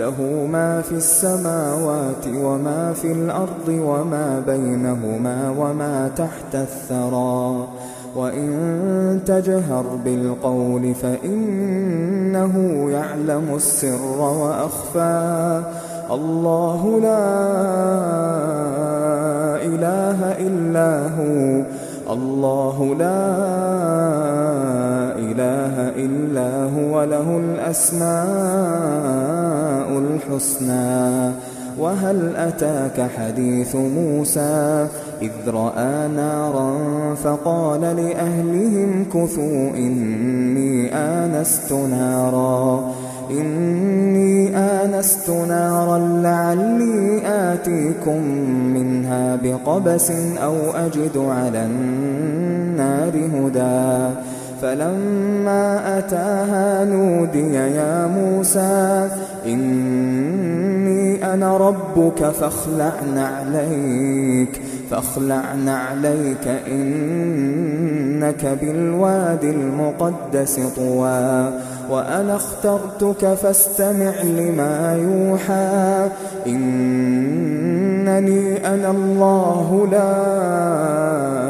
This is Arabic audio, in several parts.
له ما في السماوات وما في الأرض وما بينهما وما تحت الثرى. وإن تجهر بالقول فإنه يعلم السر وأخفى. الله لا إله إلا هو. الله لا إله إلا هو له الأسماء الحسنى. وهل أتاك حديث موسى؟ إذ رأى نارا فقال لأهلهم كثوا إني آنست نارا. إني آنست نارا لعلي آتيكم منها بقبس أو أجد على النار هدى. فلما أتاها نودي يا موسى إني أنا ربك فاخلع نعليك فاخلع نعليك إنك بالواد المقدس طوى. وأنا اخترتك فاستمع لما يوحى إنني أنا الله لا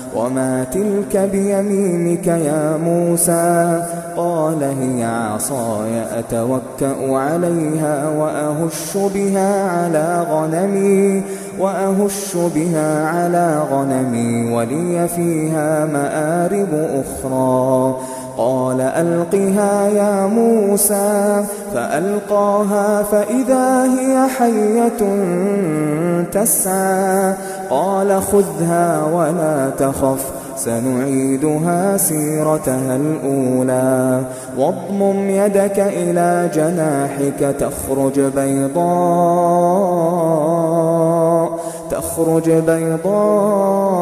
وما تلك بيمينك يا موسى قال هي عصاي أتوكأ عليها وأهش بها على غنمي وأهش بها على غنمي ولي فيها مآرب أخرى قال ألقها يا موسى فألقاها فإذا هي حية تسعى قال خذها ولا تخف سنعيدها سيرتها الأولى واضمم يدك إلى جناحك تخرج بيضاء تخرج بيضاء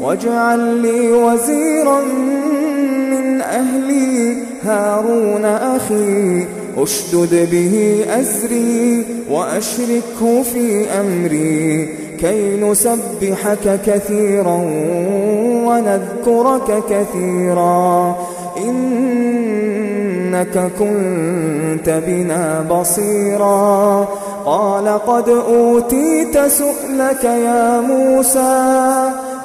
واجعل لي وزيرا من أهلي هارون أخي. أشدد به أزري وأشركه في أمري. كي نسبحك كثيرا ونذكرك كثيرا. إنك كنت بنا بصيرا. قال قد أوتيت سؤلك يا موسى.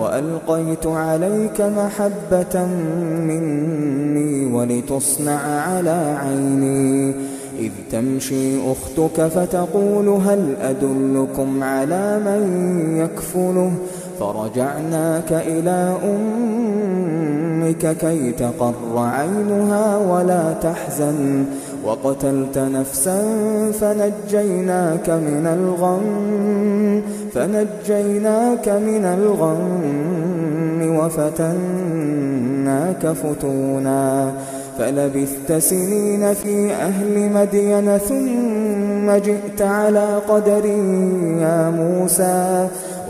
وألقيت عليك محبة مني ولتصنع على عيني. إذ تمشي أختك فتقول هل أدلكم على من يكفله؟ فرجعناك إلى أمك كي تقر عينها ولا تحزن. وقتلت نفسا فنجيناك من الغم فنجيناك من الغم وفتناك فتونا. فلبثت سنين في أهل مدين ثم جئت على قدر يا موسى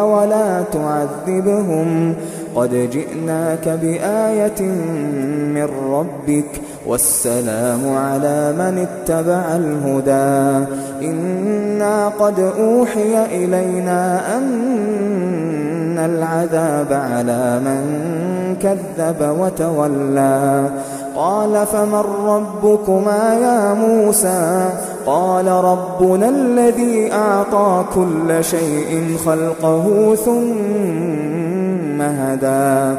ولا تعذبهم. قد جئناك بآية من ربك والسلام على من اتبع الهدى. إنا قد أوحي إلينا أن العذاب على من كذب وتولى. قال فمن ربكما يا موسى قال ربنا الذي أعطى كل شيء خلقه ثم هدى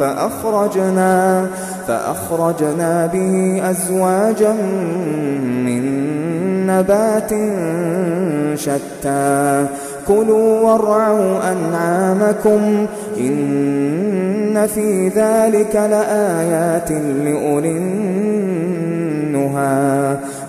فأخرجنا فأخرجنا به أزواجا من نبات شتى. كلوا وارعوا أنعامكم إن في ذلك لآيات لأولي النهى.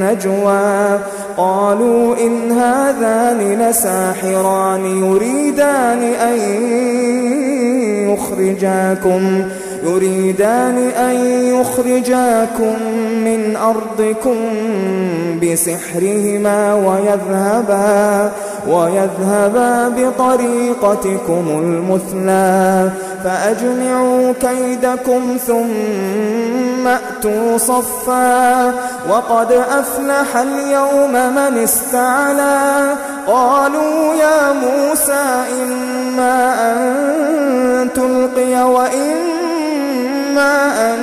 النجوى قالوا إن هذان لساحران يريدان أن يخرجاكم يريدان أن يخرجاكم. من أرضكم بسحرهما ويذهبا ويذهبا بطريقتكم المثلى فأجمعوا كيدكم ثم أتوا صفا وقد أفلح اليوم من استعلى قالوا يا موسى إما أن تلقي وإما أن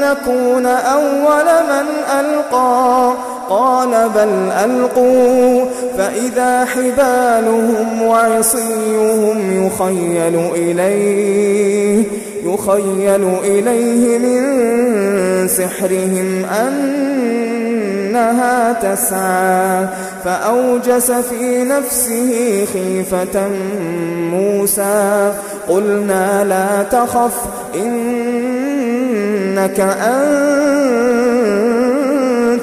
نكون أول من ألقى. قال بل ألقوا. فإذا حبالهم وعصيهم يخيل إليه يخيل إليه من سحرهم أن إنها تسعى. فأوجس في نفسه خيفة موسى. قلنا لا تخف إنك أنت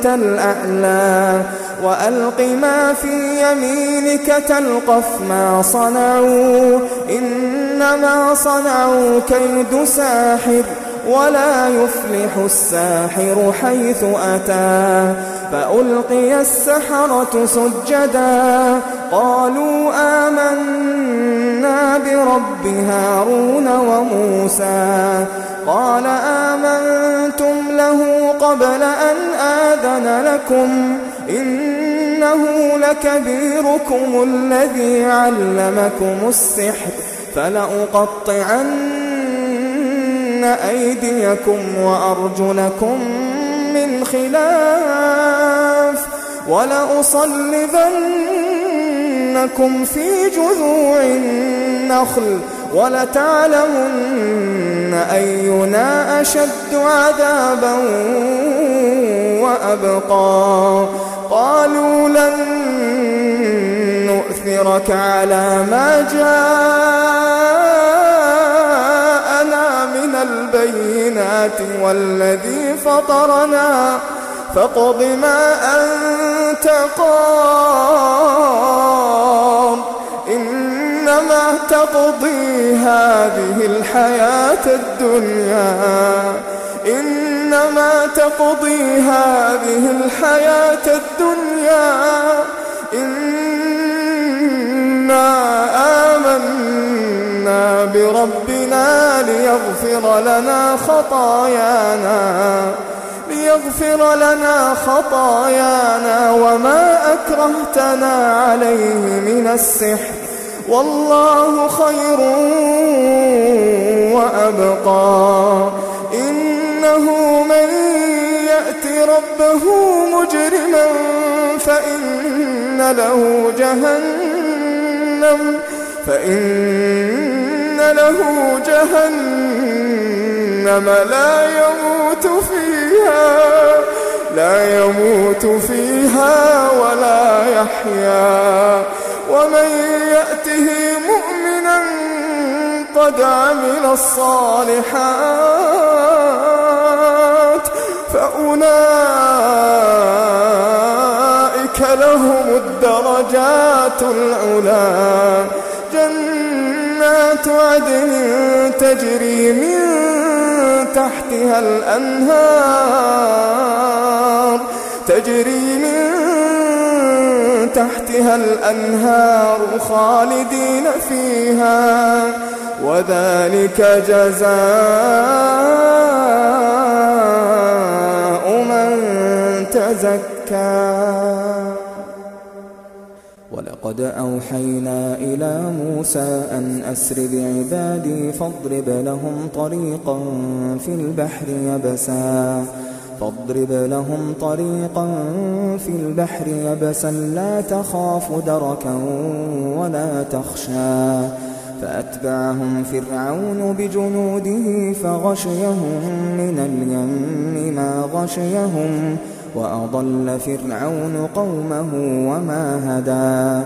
الأعلى. وألق ما في يمينك تلقف ما صنعوا. إنما صنعوا كيد ساحر ولا يفلح الساحر حيث أتى. فألقي السحرة سجدا. قالوا آمنا برب هارون وموسى. قال آمنتم له قبل أن آذن لكم إنه لكبيركم الذي علمكم السحر فلأقطعن أيديكم وأرجلكم من خلاف ولأصلبنكم في جذوع النخل ولتعلمن أينا أشد عذابا وأبقى. قالوا لن نؤثرك على ما جاءنا من البينات والذي فطرنا. فاقض ما أنت قام تقضي هذه الحياة الدنيا؟ إنما تقضي هذه الحياة الدنيا. إنا آمنا بربنا ليغفر لنا خطايانا ليغفر لنا خطايانا وما أكرهتنا عليه من السحر. والله خير وأبقى. إنه من يأت ربه مجرما فإن له جهنم فإن له جهنم لا يموت فيها لا يموت فيها ولا يحيا. ومن يأته مؤمنا قد عمل الصالحات فأولئك لهم الدرجات العلا. جنات عدن تجري من تحتها الأنهار تجري من تحتها الأنهار خالدين فيها وذلك جزاء من تزكى. ولقد أوحينا إلى موسى أن أسر بعبادي فاضرب لهم طريقا في البحر يبسا. فاضرب لهم طريقا في البحر يبسا لا تخاف دركا ولا تخشى. فأتبعهم فرعون بجنوده فغشيهم من اليم ما غشيهم وأضل فرعون قومه وما هدى.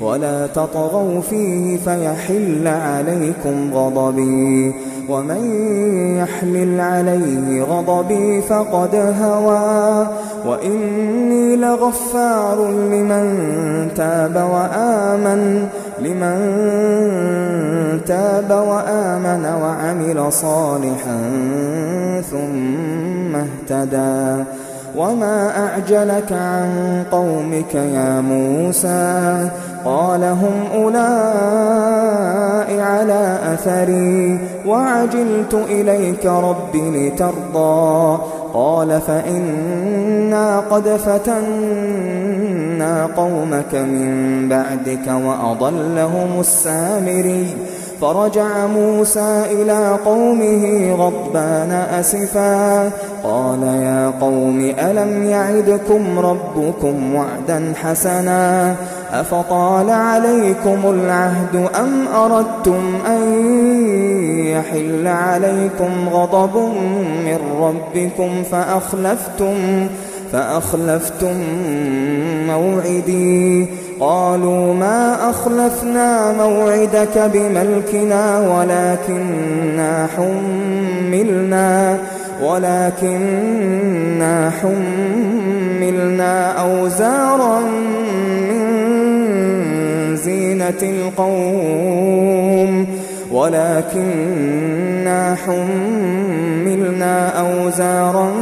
ولا تطغوا فيه فيحل عليكم غضبي. ومن يحلل عليه غضبي فقد هوى. وإني لغفار لمن تاب وآمن لمن تاب وآمن وعمل صالحا ثم اهتدى. وما أعجلك عن قومك يا موسى؟ قال هم أولئك على أثري وعجلت إليك رب لترضى قال فإنا قد فتنا قومك من بعدك وأضلهم السامري فرجع موسى إلى قومه غضبان أسفا قال يا قوم ألم يعدكم ربكم وعدا حسنا أفطال عليكم العهد أم أردتم أن يحل عليكم غضب من ربكم فأخلفتم فأخلفتم موعدي؟ قالوا ما أخلفنا موعدك بملكنا ولكننا حملنا ولكننا حملنا أوزارا القوم ولكننا حملنا أوزارا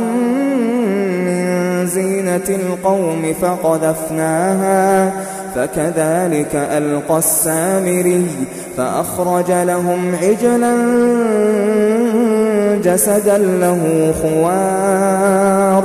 من زينة القوم فقذفناها فكذلك ألقى السامري فأخرج لهم عجلا جسدا له خوار.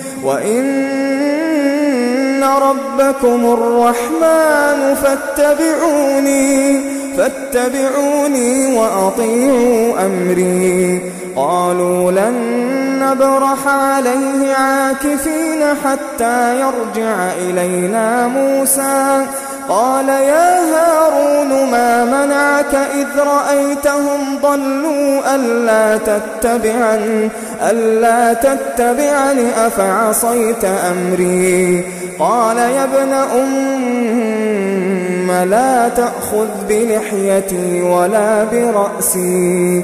وإن ربكم الرحمن فاتبعوني فاتبعوني وأطيعوا أمري. قالوا لن نبرح عليه عاكفين حتى يرجع إلينا موسى. قال يا هارون ما منعك إذ رأيتهم ضلوا ألا تتبعني ألا تتبعني أفعصيت أمري؟ قال يا ابن أم لا تأخذ بلحيتي ولا برأسي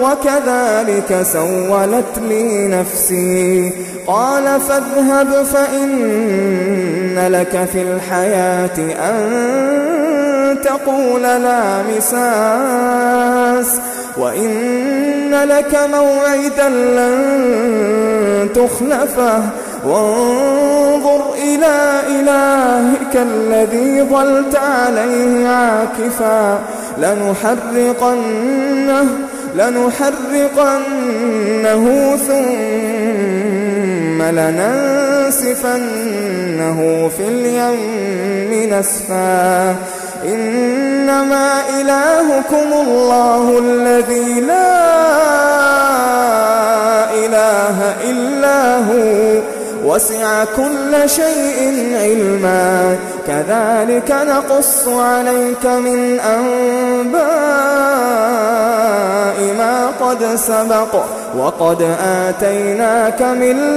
وكذلك سولت لي نفسي. قال فاذهب فإن لك في الحياة أن تقول لا مساس وإن لك موعدا لن تخلفه. وانظر إلى إلهك الذي ظلت عليه عاكفا لنحرقنه لنحرقنه ثم لننسفنه في اليم نسفا. إنما إلهكم الله الذي لا إله إلا هو. وسع كل شيء علما. كذلك نقص عليك من أنباء ما قد سبق. وقد آتيناك من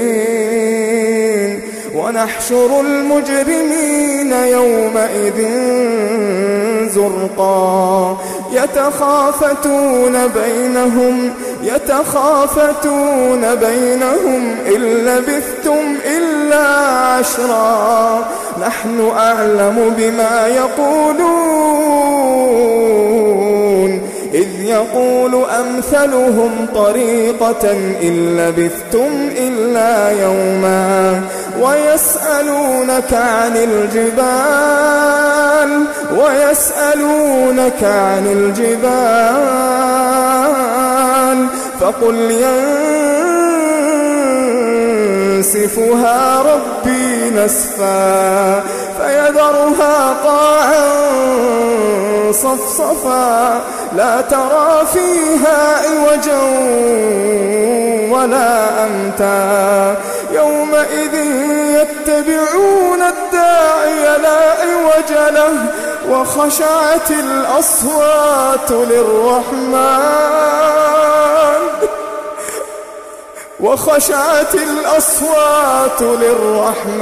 ونحشر المجرمين يومئذ زرقا. يتخافتون بينهم يتخافتون بينهم إن لبثتم إلا عشرا. نحن أعلم بما يقولون. يقول أمثلهم طريقة إن لبثتم إلا يوما ويسألونك عن الجبال ويسألونك عن الجبال فقل ينسفها ربي نسفا فيذرها قاعا صفصفا لا ترى فيها عوجا ولا أمتا. يومئذ يتبعون الداعي لا عوج له وخشعت الأصوات للرحمن. وخشعت الأصوات للرحمن.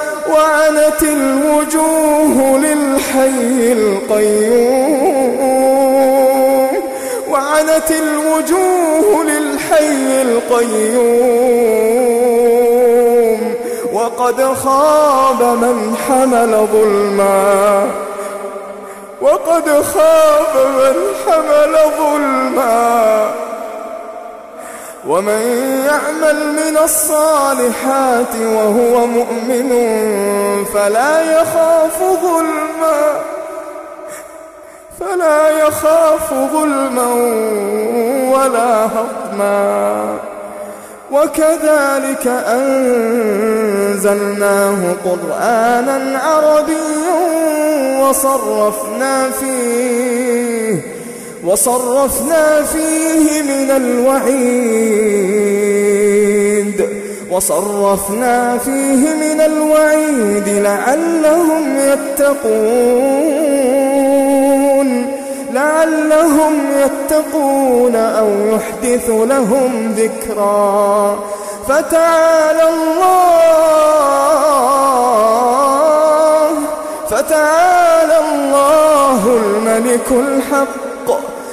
وعنت الوجوه للحي القيوم. وعنت الوجوه للحي القيوم. وقد خاب من حمل ظلما. وقد خاب من حمل ظلما. ومن يعمل من الصالحات وهو مؤمن فلا يخاف ظلما فلا يخاف ظلما ولا هضما. وكذلك أنزلناه قرآنا عربيا وصرفنا فيه وصرفنا فيه من الوعيد. وصرفنا فيه من الوعيد لعلهم يتقون. لعلهم يتقون أو يحدث لهم ذكرا. فتعالى الله فتعالى الله الملك الحق.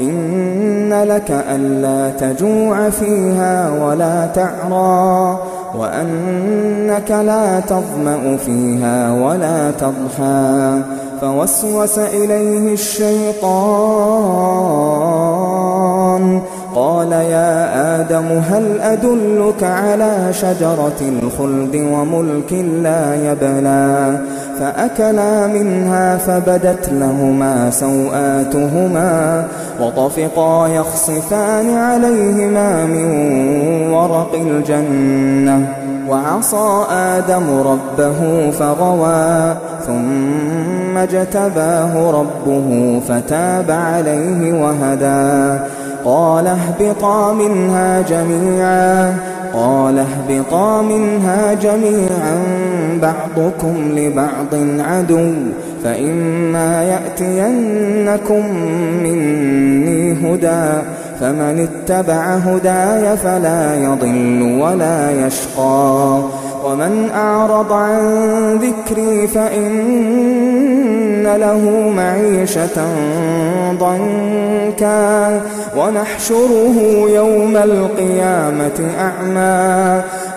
إن لك ألا تجوع فيها ولا تعرى وأنك لا تظمأ فيها ولا تضحى فوسوس إليه الشيطان قال يا آدم هل أدلك على شجرة الخلد وملك لا يبلى؟ فأكلا منها فبدت لهما سوآتهما وطفقا يخصفان عليهما من ورق الجنة. وعصى آدم ربه فغوى ثم اجتباه ربه فتاب عليه وهدى. قال اهبطا منها جميعا. قال اهبطا منها جميعا بعضكم لبعض عدو فإما يأتينكم مني هدى فمن اتبع هداي فلا يضل ولا يشقى. ومن أعرض عن ذكري فإن له معيشة ضنكا ونحشره يوم القيامة أعمى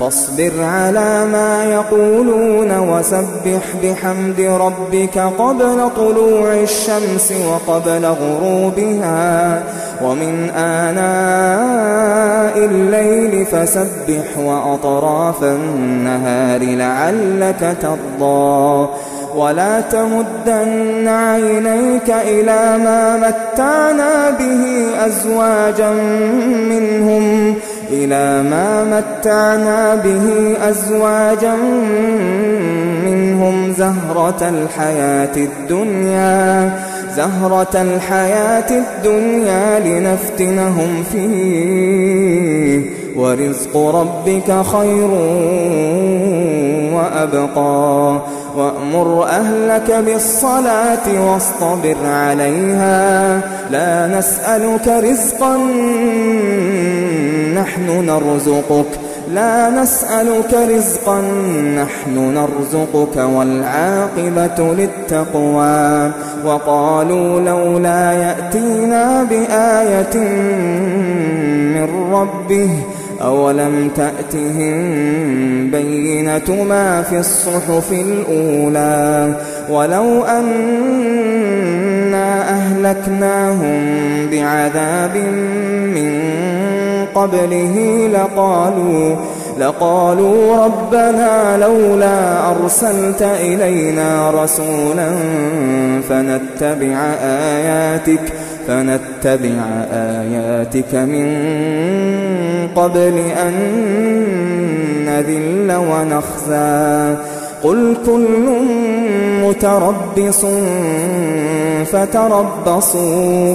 فاصبر على ما يقولون وسبح بحمد ربك قبل طلوع الشمس وقبل غروبها ومن آناء الليل فسبح وأطراف النهار لعلك ترضى ولا تمدن عينيك إلى ما متعنا به أزواجا منهم إلى ما متعنا به أزواجا منهم زهرة الحياة الدنيا زهرة الحياة الدنيا لنفتنهم فيه. ورزق ربك خير وأبقى. وأمر أهلك بالصلاة واصطبر عليها. لا نسألك رزقا نحن نرزقك. لا نسألك رزقا نحن نرزقك والعاقبة للتقوى. وقالوا لولا يأتينا بآية من ربه أولم تأتهم بينة ما في الصحف الأولى؟ ولو أنا أهلكناهم بعذاب من قبله لقالوا لقالوا ربنا لولا أرسلت إلينا رسولا فنتبع آياتك فنتبع آياتك من قبل أن نذل ونخزى. قل كل متربص فتربصوا